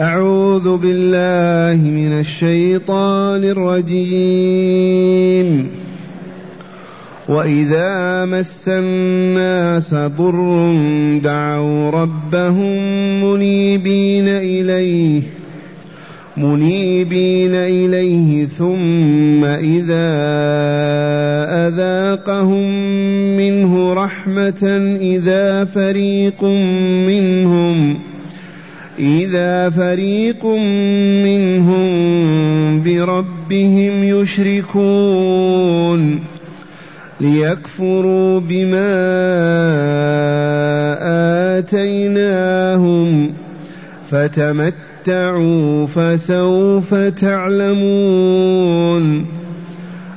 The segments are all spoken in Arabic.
أعوذ بالله من الشيطان الرجيم. وإذا مس الناس ضر دعوا ربهم منيبين إليه منيبين إليه ثم إذا أذاقهم منه رحمة إذا فريق منهم إذا فريق منهم بربهم يشركون ليكفروا بما آتيناهم فتمتعوا فسوف تعلمون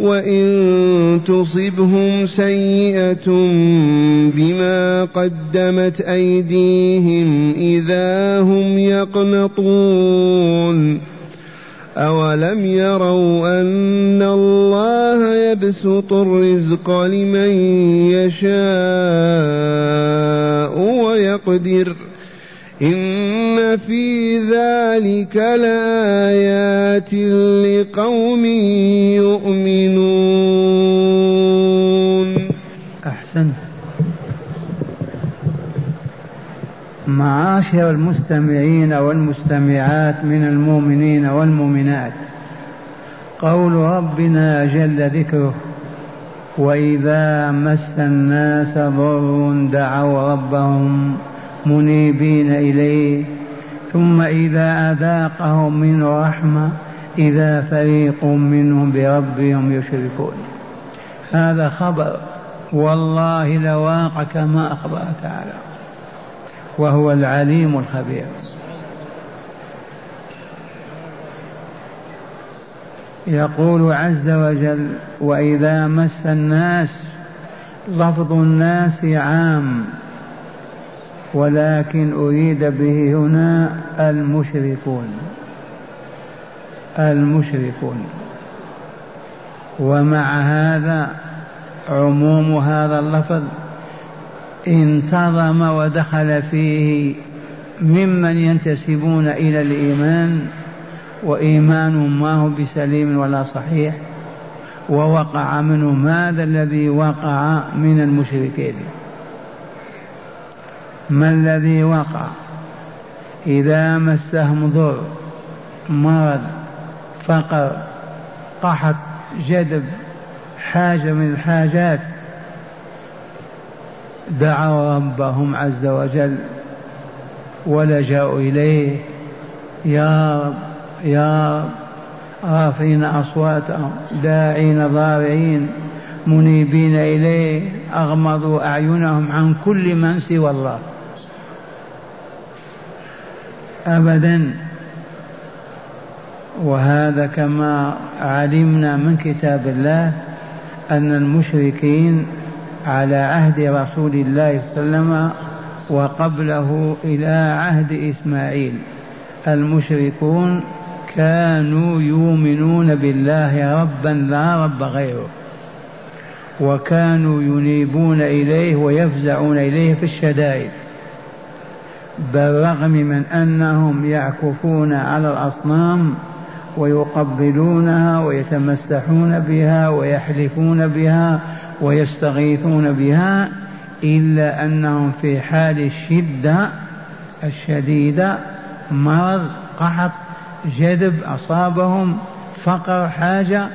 وإن تصبهم سيئة بما قدمت أيديهم إذا هم يقنطون أولم يروا أن الله يبسط الرزق لمن يشاء ويقدر إن في ذلك لآيات لقوم يؤمنون أحسن. معاشر المستمعين والمستمعات من المؤمنين والمؤمنات. قول ربنا جل ذكره واذا مس الناس ضر دعوا ربهم منيبين إليه ثم إذا أذاقهم منه رحمة إذا فريق منهم بربهم يشركون. هذا خبر. والله لواقع كما اخبر تعالى وهو العليم الخبير. يقول عز وجل وإذا مس الناس لفظ الناس عام. ولكن أريد به هنا المشركون. المشركون. ومع هذا عموم هذا اللفظ انتظم ودخل فيه ممن ينتسبون إلى الإيمان وايمانهم ما هو بسليم ولا صحيح ووقع منه ماذا الذي وقع من المشركين. ما الذي وقع؟ إذا مسهم ضر مرض فقر قحط جدب حاجة من الحاجات. دعوا ربهم عز وجل ولجأوا إليه. يا رب يا رب رافعين أصواتهم داعين ضارعين منيبين إليه أغمضوا أعينهم عن كل من سوى الله. أبدا. وهذا كما علمنا من كتاب الله أن المشركين على عهد رسول الله صلى الله عليه وسلم وقبله إلى عهد إسماعيل. المشركون كانوا يؤمنون بالله ربا لا رب غيره وكانوا ينيبون إليه ويفزعون إليه في الشدائد. بالرغم من أنهم يعكفون على الأصنام ويقبلونها ويتمسحون بها ويحلفون بها ويستغيثون بها إلا أنهم في حال الشدة الشديدة مرض قحط جدب أصابهم فقر حاجة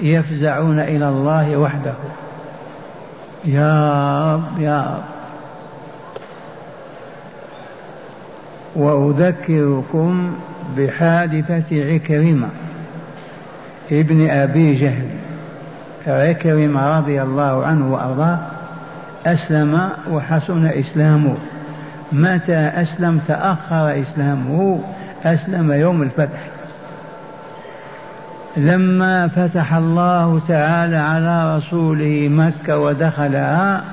يفزعون إلى الله وحده. يا رب يا رب. وأذكركم بحادثة عكرمة ابن أبي جهل. عكرمة رضي الله عنه وأرضاه أسلم وحسن إسلامه. متى أسلم؟ تأخر إسلامه أسلم يوم الفتح. لما فتح الله تعالى على رسوله مكة ودخلها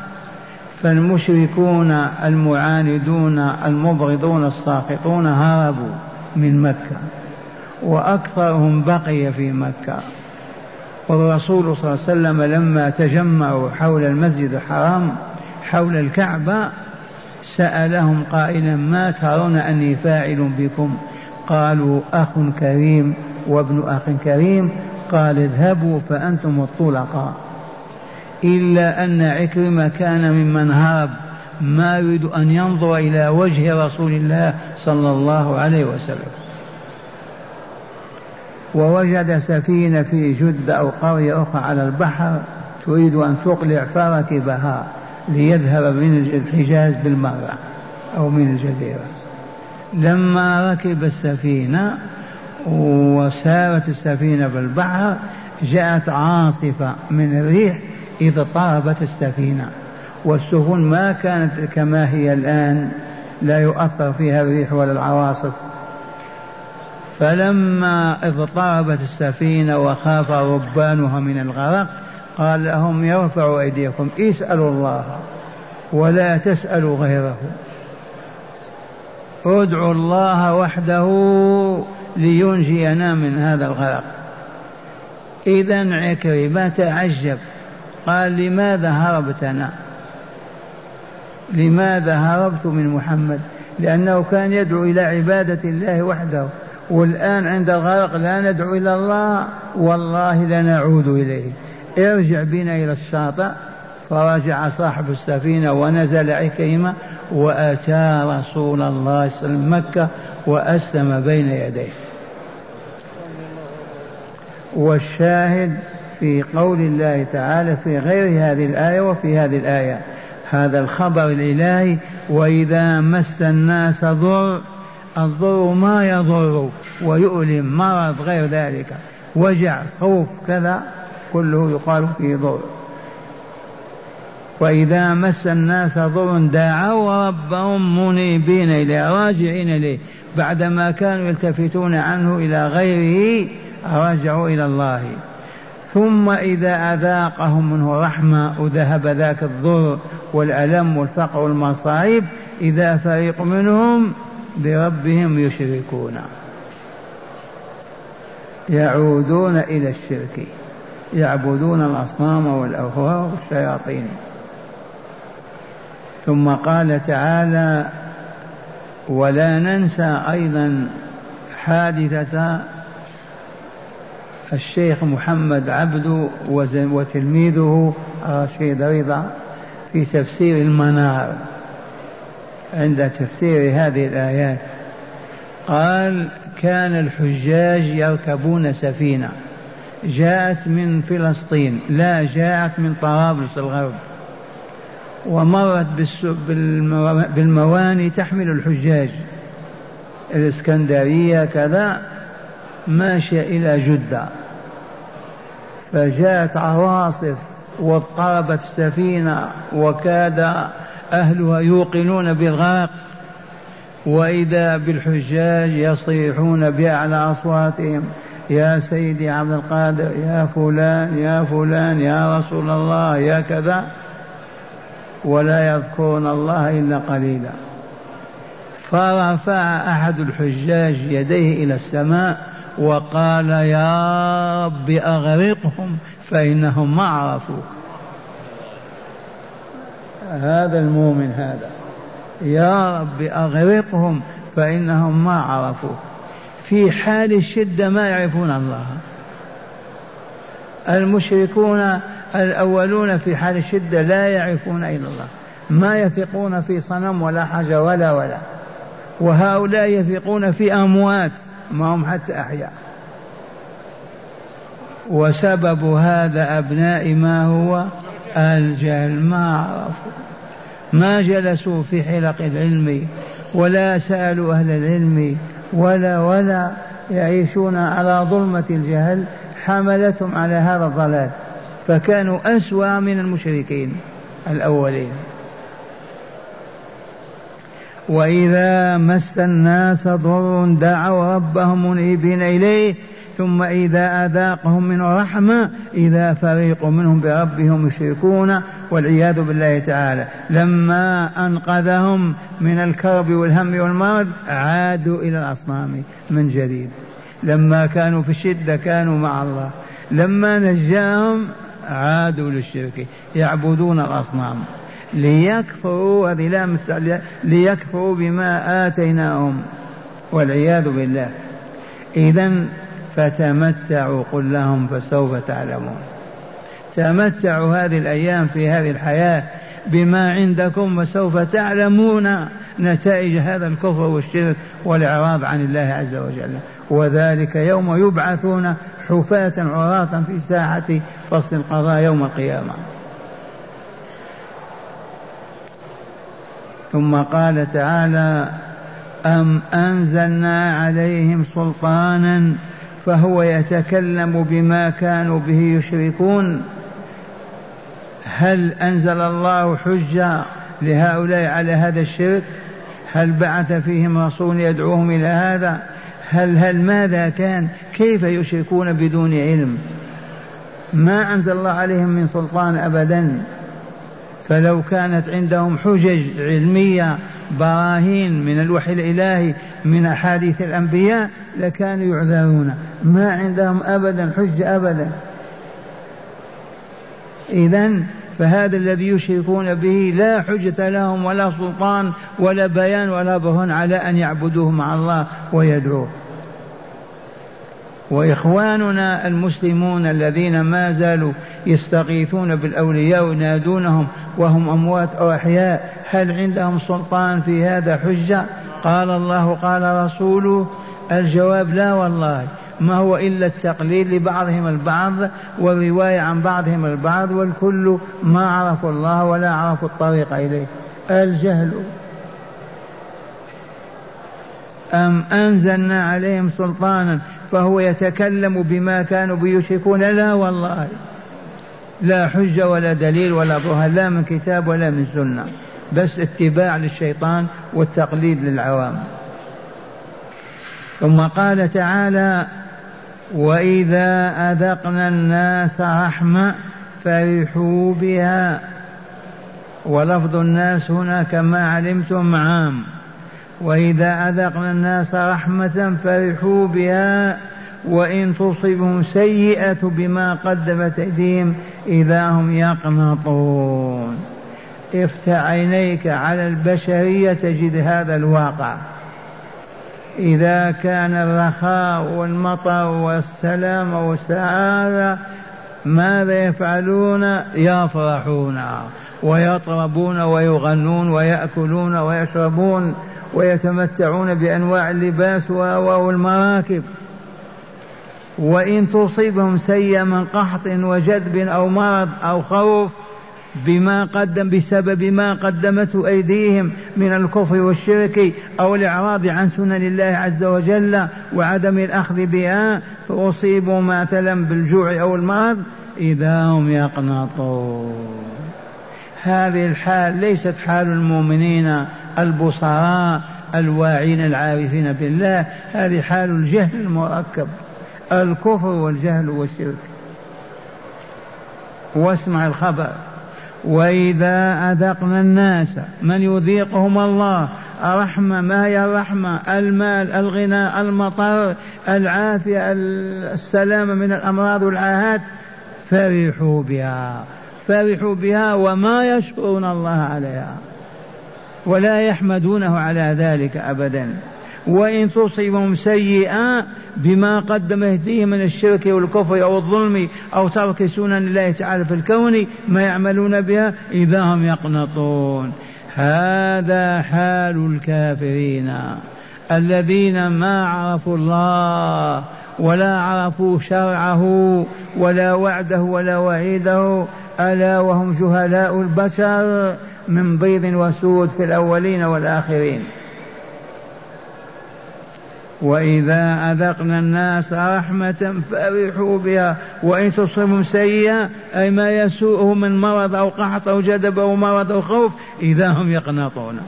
فالمشركون المعاندون المبغضون الساخطون هربوا من مكة وأكثرهم بقي في مكة. والرسول صلى الله عليه وسلم لما تجمعوا حول المسجد الحرام حول الكعبة سألهم قائلا ما ترون أني فاعل بكم؟ قالوا أخ كريم وابن أخ كريم قال اذهبوا فأنتم الطلقاء. إلا أن عكرمة كان ممن هرب ما يريد أن ينظر إلى وجه رسول الله صلى الله عليه وسلم. ووجد سفينة في جدة أو قرية أخرى على البحر تريد أن تقلع فركبها ليذهب من الحجاز بالمرة أو من الجزيرة. لما ركب السفينة وسارت السفينة بالبحر جاءت عاصفة من الريح إذا طاربت السفينة. والسفن ما كانت كما هي الآن لا يؤثر فيها الريح ولا العواصف. فلما اضطربت السفينة وخاف ربانها من الغرق قال لهم يرفعوا أيديكم اسألوا الله ولا تسألوا غيره. ادعوا الله وحده لينجينا من هذا الغرق. إذا عكرمة تعجب. قال لماذا هربتنا لماذا هربت من محمد؟ لأنه كان يدعو إلى عبادة الله وحده. والآن عند الغرق لا ندعو إلى الله. والله لنعود إليه. ارجع بنا إلى الشاطئ. فرجع صاحب السفينة ونزل عكيمة وأتى رسول الله صلى الله عليه وسلم مكة وأسلم بين يديه. والشاهد في قول الله تعالى في غير هذه الآية وفي هذه الآية. هذا الخبر الإلهي وإذا مس الناس ضر الضر ما يضر ويؤلم مرض غير ذلك. وجع خوف كذا كله يقال فيه ضر. وإذا مس الناس ضر دعوا ربهم منيبين إليه راجعين إليه. بعدما كانوا يلتفتون عنه إلى غيره رجعوا إلى الله. ثم إذا أذاقهم منه رحمة وذهب ذاك الضر والألم والفقر والمصائب إذا فريق منهم بربهم يشركون. يعودون إلى الشرك. يعبدون الأصنام والأهواء والشياطين. ثم قال تعالى ولا ننسى أيضا حادثة الشيخ محمد عبد وتلميذه رشيد رضا في تفسير المنار. عند تفسير هذه الآيات قال كان الحجاج يركبون سفينة جاءت من فلسطين لا جاءت من طرابلس الغرب ومرت بالمواني تحمل الحجاج. الإسكندرية كذا ماشية إلى جدة. فجاءت عواصف واضطربت السفينة وكاد أهلها يوقنون بالغرق وإذا بالحجاج يصيحون بأعلى أصواتهم يا سيدي عبد القادر يا فلان يا فلان يا رسول الله يا كذا. ولا يذكرون الله إلا قليلا. فرفع أحد الحجاج يديه إلى السماء وقال يا رب أغرقهم فإنهم ما عرفوك. هذا المؤمن هذا. يا رب أغرقهم فإنهم ما عرفوك. في حال الشدة ما يعرفون الله. المشركون الأولون في حال الشدة لا يعرفون إلا الله. ما يثقون في صنم ولا حاجة ولا ولا. وهؤلاء يثقون في أموات. ما هم حتى أحياء. وسبب هذا أبناء ما هو؟ الجهل. ما عرفوا ما جلسوا في حلق العلم ولا سألوا أهل العلم ولا ولا يعيشون على ظلمة الجهل حملتهم على هذا الضلال. فكانوا أسوأ من المشركين الأولين. وإذا مس الناس ضر دعوا ربهم منيبين إليه ثم إذا أذاقهم من رحمة إذا فريق منهم بربهم يشركون والعياذ بالله تعالى. لما أنقذهم من الكرب والهم والمرض عادوا إلى الأصنام من جديد. لما كانوا في الشدة كانوا مع الله. لما نجاهم عادوا للشرك يعبدون الأصنام. ليكفروا هذه ليكفروا بما آتيناهم والعياذ بالله. إذا فتمتعوا قل لهم فسوف تعلمون. تمتعوا هذه الأيام في هذه الحياة بما عندكم وسوف تعلمون نتائج هذا الكفر والشرك والإعراض عن الله عز وجل. وذلك يوم يبعثون حفاة عراة في ساحة فصل القضاء يوم القيامة. ثم قال تعالى أم أنزلنا عليهم سلطانا فهو يتكلم بما كانوا به يشركون؟ هل أنزل الله حجة لهؤلاء على هذا الشرك؟ هل بعث فيهم رسول يدعوهم إلى هذا؟ هل هل ماذا كان؟ كيف يشركون بدون علم؟ ما أنزل الله عليهم من سلطان أبدا؟ فلو كانت عندهم حجج علمية براهين من الوحي الإلهي من أحاديث الأنبياء لكانوا يعذرون. ما عندهم أبدا حجة أبدا. إذا فهذا الذي يشركون به لا حجة لهم ولا سلطان ولا بيان ولا برهان على أن يعبدوه مع الله ويدعوه. وإخواننا المسلمون الذين ما زالوا يستغيثون بالأولياء وينادونهم وهم أموات أو أحياء هل عندهم سلطان في هذا حجة؟ قال الله قال رسوله الجواب لا والله. ما هو إلا التقليد لبعضهم البعض والرواية عن بعضهم البعض والكل ما عرفوا الله ولا عرفوا الطريق إليه. الجهل أم أنزلنا عليهم سلطانا فهو يتكلم بما كانوا بيشركون؟ لا والله. لا حجة ولا دليل ولا برهان لا من كتاب ولا من سنة. بس اتباع للشيطان والتقليد للعوام. ثم قال تعالى وإذا أذقنا الناس رحمة فرحوا بها. ولفظ الناس هنا كما علمتم عام. وإذا أذقنا الناس رحمة فرحوا بها وإن تصبهم سيئة بما قدمت أيديهم إذا هم يقنطون. افتح عينيك على البشرية تجد هذا الواقع. إذا كان الرخاء والمطر والسلام والسعادة ماذا يفعلون؟ يفرحون ويطربون ويغنون ويأكلون ويشربون. ويتمتعون بأنواع اللباس والمراكب وإن تصيبهم سيئة من قحط وجدب أو مرض أو خوف بما قدم بسبب ما قدمته أيديهم من الكفر والشرك أو الإعراض عن سنن الله عز وجل وعدم الأخذ بها فأصيبوا مثلا بالجوع أو المرض إذا هم يقنطون. هذه الحال ليست حال المؤمنين البصراء الواعين العارفين بالله هذه حال الجهل المركب الكفر والجهل والشرك. واسمع الخبر. وإذا أذقنا الناس من يذيقهم الله رحمة ما هي الرحمة؟ المال الغنى المطر العافية السلامة من الأمراض والعاهات فرحوا بها. فرحوا بها وما يشكرون الله عليها. ولا يحمدونه على ذلك أبدا. وإن تصيبهم سيئة بما قدم يهديهم من الشرك والكفر أو الظلم أو ترك سنن الله تعالى في الكون ما يعملون بها إذا هم يقنطون. هذا حال الكافرين. الذين ما عرفوا الله ولا عرفوا شرعه ولا وعده ولا وعيده ألا وهم جهلاء البشر من بيض وسود في الأولين والآخرين. وإذا أذقنا الناس رحمة فرحوا بها وإن تصبهم سيئة أي ما يسوءهم من مرض أو قحط أو جدب أو مرض أو خوف إذا هم يقنطون.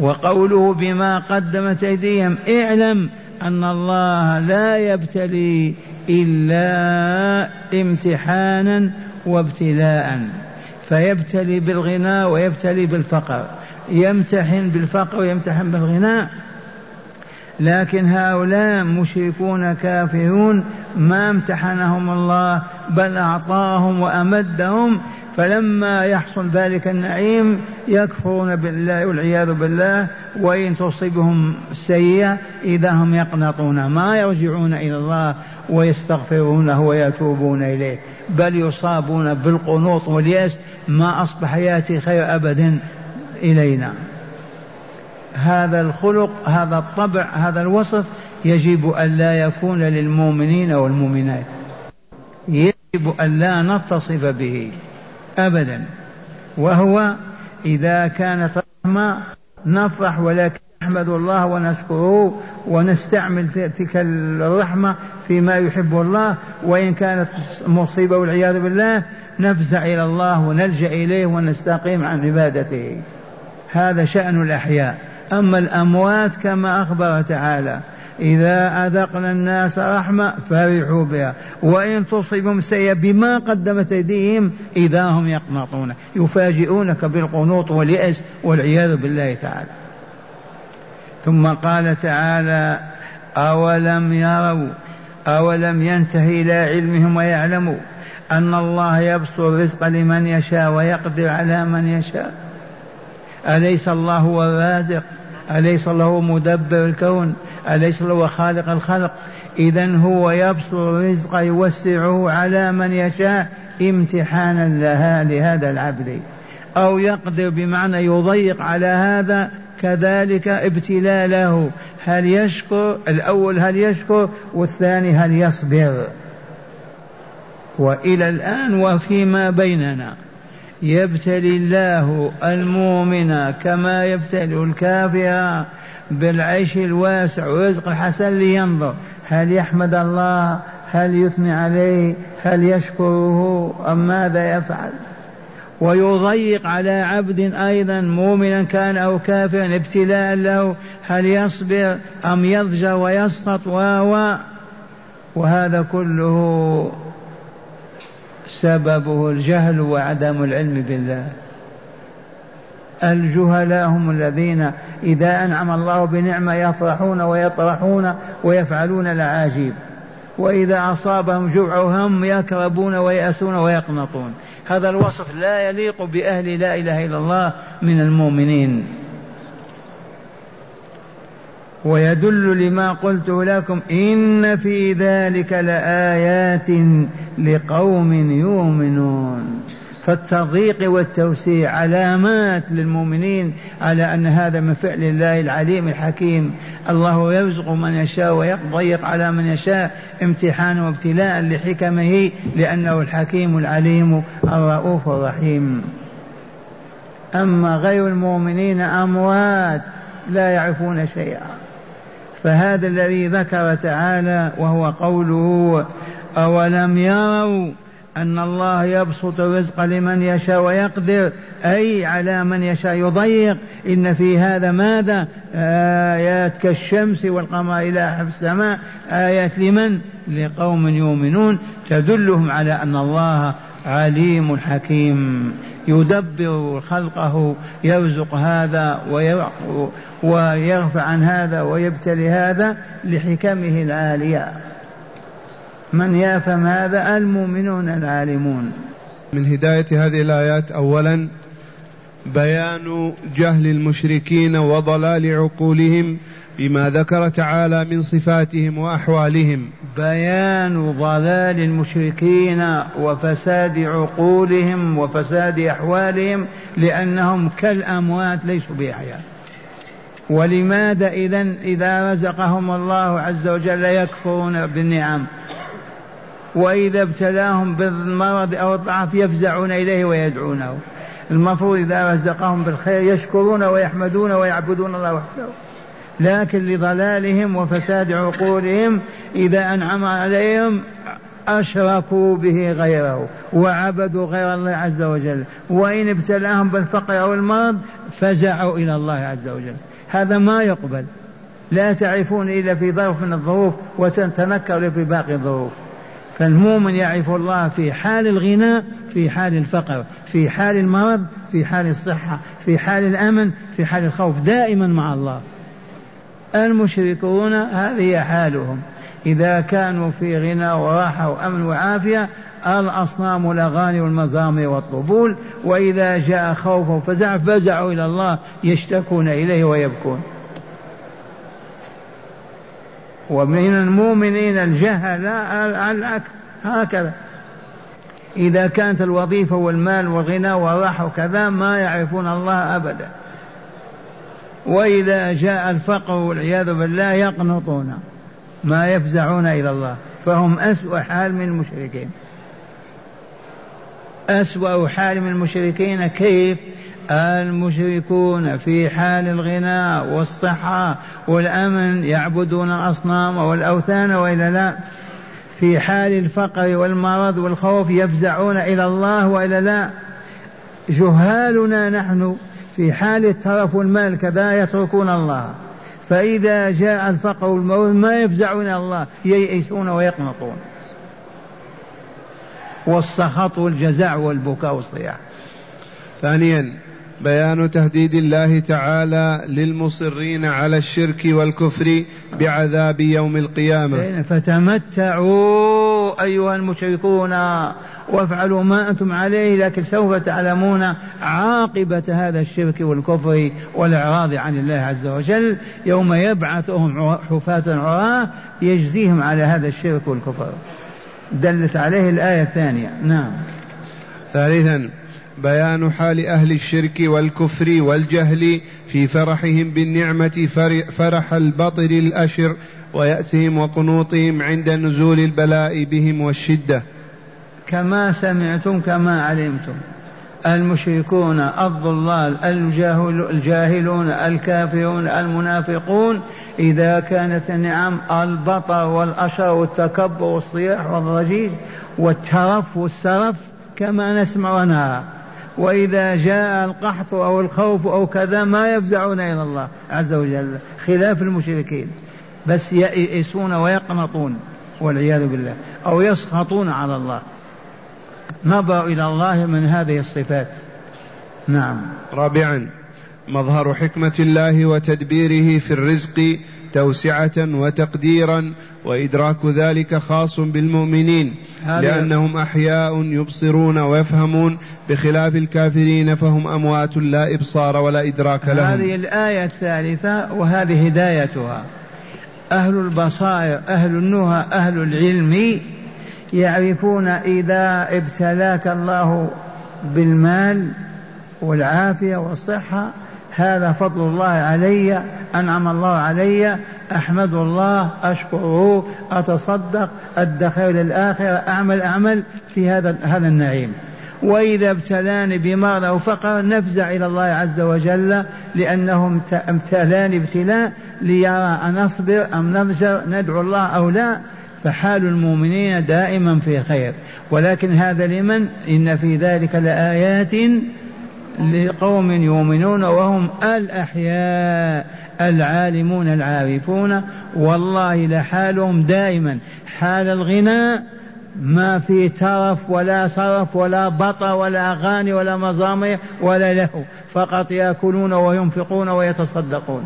وقوله بما قدمت أيديهم اعلم أن الله لا يبتلي إلا امتحانا وابتلاء. فيبتلي بالغنى ويبتلي بالفقر. يمتحن بالفقر ويمتحن بالغنى. لكن هؤلاء مشركون كافرون ما امتحنهم الله بل أعطاهم وأمدهم فلما يحصل ذلك النعيم يكفرون بالله والعياذ بالله وإن تصيبهم سيئة إذا هم يقنطون. ما يرجعون إلى الله ويستغفرونه ويتوبون إليه بل يصابون بالقنوط واليأس ما أصبح يأتي خير أبدا إلينا. هذا الخلق هذا الطبع هذا الوصف يجب أن لا يكون للمؤمنين والمؤمنات. يجب أن لا نتصف به. أبدا. وهو إذا كانت رحمة نفرح ولكن نحمد الله ونشكره ونستعمل تلك الرحمة فيما يحب الله. وإن كانت مصيبة والعياذ بالله نفزع إلى الله ونلجأ إليه ونستقيم عن عبادته. هذا شأن الأحياء. أما الأموات كما أخبر تعالى إذا أذقنا الناس رحمة فرحوا بها. وإن تصيبهم سيئة بما قدمت أيديهم إذا هم يقنطون. يفاجئونك بالقنوط واليأس والعياذ بالله تعالى. ثم قال تعالى أولم يروا أولم ينتهي إلى علمهم ويعلموا أن الله يبسط الرزق لمن يشاء ويقدر على من يشاء؟ أليس الله هو الرازق؟ أليس الله مدبر الكون؟ أليس الله خالق الخلق؟ إذا هو يبسط الرزق يوسعه على من يشاء امتحانا لها لهذا العبد. أو يقدر بمعنى يضيق على هذا كذلك ابتلاء له هل يشكر؟ الأول هل يشكر؟ والثاني هل يصبر؟ وإلى الآن وفيما بيننا يبتلي الله المؤمن كما يبتلي الكافر. بالعيش الواسع والرزق الحسن لينظر. هل يحمد الله؟ هل يثني عليه؟ هل يشكره؟ أم ماذا يفعل؟ ويضيق على عبد أيضا مؤمنا كان أو كافرا ابتلاء له. هل يصبر أم يضجر ويسقط؟ و وهذا كله سببه الجهل وعدم العلم بالله. الجهلاء هم الذين إذا أنعم الله بنعمة يفرحون ويطرحون ويفعلون العاجيب وإذا أصابهم جوع هم يكربون ويأسون ويقنطون. هذا الوصف لا يليق بأهل لا إله إلا الله من المؤمنين. ويدل لما قلت لكم إن في ذلك لآيات لقوم يؤمنون. فالتضييق والتوسيع علامات للمؤمنين على أن هذا من فعل الله العليم الحكيم. الله يرزق من يشاء ويضيق على من يشاء امتحانا وابتلاء لحكمه لأنه الحكيم العليم الرؤوف الرحيم. أما غير المؤمنين أموات لا يعرفون شيئا. فهذا الذي ذكر تعالى وهو قوله أولم يروا أن الله يبسط الرزق لمن يشاء ويقدر أي على من يشاء يضيق. إن في هذا ماذا؟ آيات كالشمس والقمر إلى حف السماء. آيات لمن؟ لقوم يؤمنون. تدلهم على أن الله عليم حكيم. يدبر خلقه يرزق هذا ويرفع عن هذا ويبتلي هذا لحكمه العالية. من يفهم هذا المؤمنون العالمون؟ من هداية هذه الآيات اولا بيان جهل المشركين وضلال عقولهم بما ذكر تعالى من صفاتهم وأحوالهم. بيان ضلال المشركين وفساد عقولهم وفساد أحوالهم لأنهم كالأموات ليسوا بأحياء. ولماذا اذا إذا رزقهم الله عز وجل يكفرون بالنعم؟ وإذا ابتلاهم بالمرض أو الضعف يفزعون إليه ويدعونه. المفروض إذا رزقهم بالخير يشكرون ويحمدون ويعبدون الله وحده. لكن لضلالهم وفساد عقولهم إذا أنعم عليهم أشركوا به غيره وعبدوا غير الله عز وجل. وإن ابتلاهم بالفقر أو المرض فزعوا إلى الله عز وجل. هذا ما يقبل. لا تعرفون إلا في ظرف من الظروف وتتنكر في باقي الظروف. فالمؤمن يعرف الله في حال الغنى في حال الفقر في حال المرض في حال الصحة في حال الأمن في حال الخوف دائما مع الله. المشركون هذه حالهم. إذا كانوا في غنى وراحة وأمن وعافية الأصنام والأغاني والمزامير والطبول وإذا جاء خوف وفزع فزعوا إلى الله يشتكون إليه ويبكون. ومن المؤمنين الجهل على العكس هكذا. إذا كانت الوظيفة والمال والغنى والراحة وكذا ما يعرفون الله أبدا. وإذا جاء الفقر والعياذ بالله يقنطون ما يفزعون إلى الله فهم أسوأ حال من المشركين. أسوأ حال من المشركين كيف؟ المشركون في حال الغنى والصحة والأمن يعبدون الأصنام والأوثان وإلا لا. في حال الفقر والمرض والخوف يفزعون إلى الله وإلا لا. جهالنا نحن في حال الترف والمال كذا يتركون الله. فإذا جاء الفقر والموت ما يفزعون إلى الله ييئسون ويقنطون. والسخط والجزع والبكاء والصياح. ثانيا بيان تهديد الله تعالى للمصرين على الشرك والكفر بعذاب يوم القيامة. فتمتعوا أيها المشركون وافعلوا ما أنتم عليه لكن سوف تعلمون عاقبة هذا الشرك والكفر والإعراض عن الله عز وجل. يوم يبعثهم حفاة عراة يجزيهم على هذا الشرك والكفر. دلت عليه الآية الثانية. نعم. ثالثا بيان حال أهل الشرك والكفر والجهل في فرحهم بالنعمة فرح البطر الأشر ويأسهم وقنوطهم عند نزول البلاء بهم والشدة. كما سمعتم كما علمتم المشركون الضلال الجاهلون الكافرون المنافقون إذا كانت النعم البطر والأشر والتكبر والصياح والضجيج والترف والسرف كما نسمع ونرى. وإذا جاء القحط أو الخوف أو كذا ما يفزعون إلى الله عز وجل خلاف المشركين. بس يئسون ويقنطون والعياذ بالله أو يسخطون على الله. نظروا إلى الله من هذه الصفات. نعم. رابعا مظهر حكمة الله وتدبيره في الرزق توسعة وتقديرا وإدراك ذلك خاص بالمؤمنين لأنهم أحياء يبصرون ويفهمون بخلاف الكافرين فهم أموات لا إبصار ولا إدراك لهم. هذه الآية الثالثة وهذه هدايتها. أهل البصائر أهل النهى أهل العلم يعرفون إذا ابتلاك الله بالمال والعافية والصحة هذا فضل الله علي أنعم الله علي أحمد الله أشكره أتصدق أدخر للآخرة أعمل أعمل في هذا هذا النعيم. وإذا ابتلاني بمرض أو فقر نفزع إلى الله عز وجل لأنهم ابتلاني ابتلاء ليرى أن أصبر أم نضجر ندعو الله أو لا فحال المؤمنين دائما في خير. ولكن هذا لمن؟ إن في ذلك لآيات لقوم يؤمنون وهم الأحياء العالمون العارفون. والله لحالهم دائما. حال الغنى ما في ترف ولا صرف ولا بطر ولا أغاني ولا مزامير ولا له فقط يأكلون وينفقون ويتصدقون.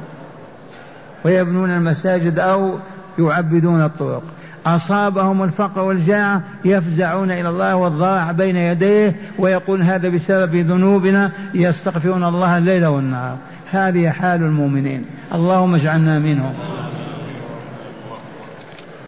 ويبنون المساجد أو يعبدون الطرق. أصابهم الفقر والجاعة يفزعون إلى الله والضراع بين يديه ويقول هذا بسبب ذنوبنا يستغفرون الله الليل والنهار. هذه حال المؤمنين. اللهم اجعلنا منهم.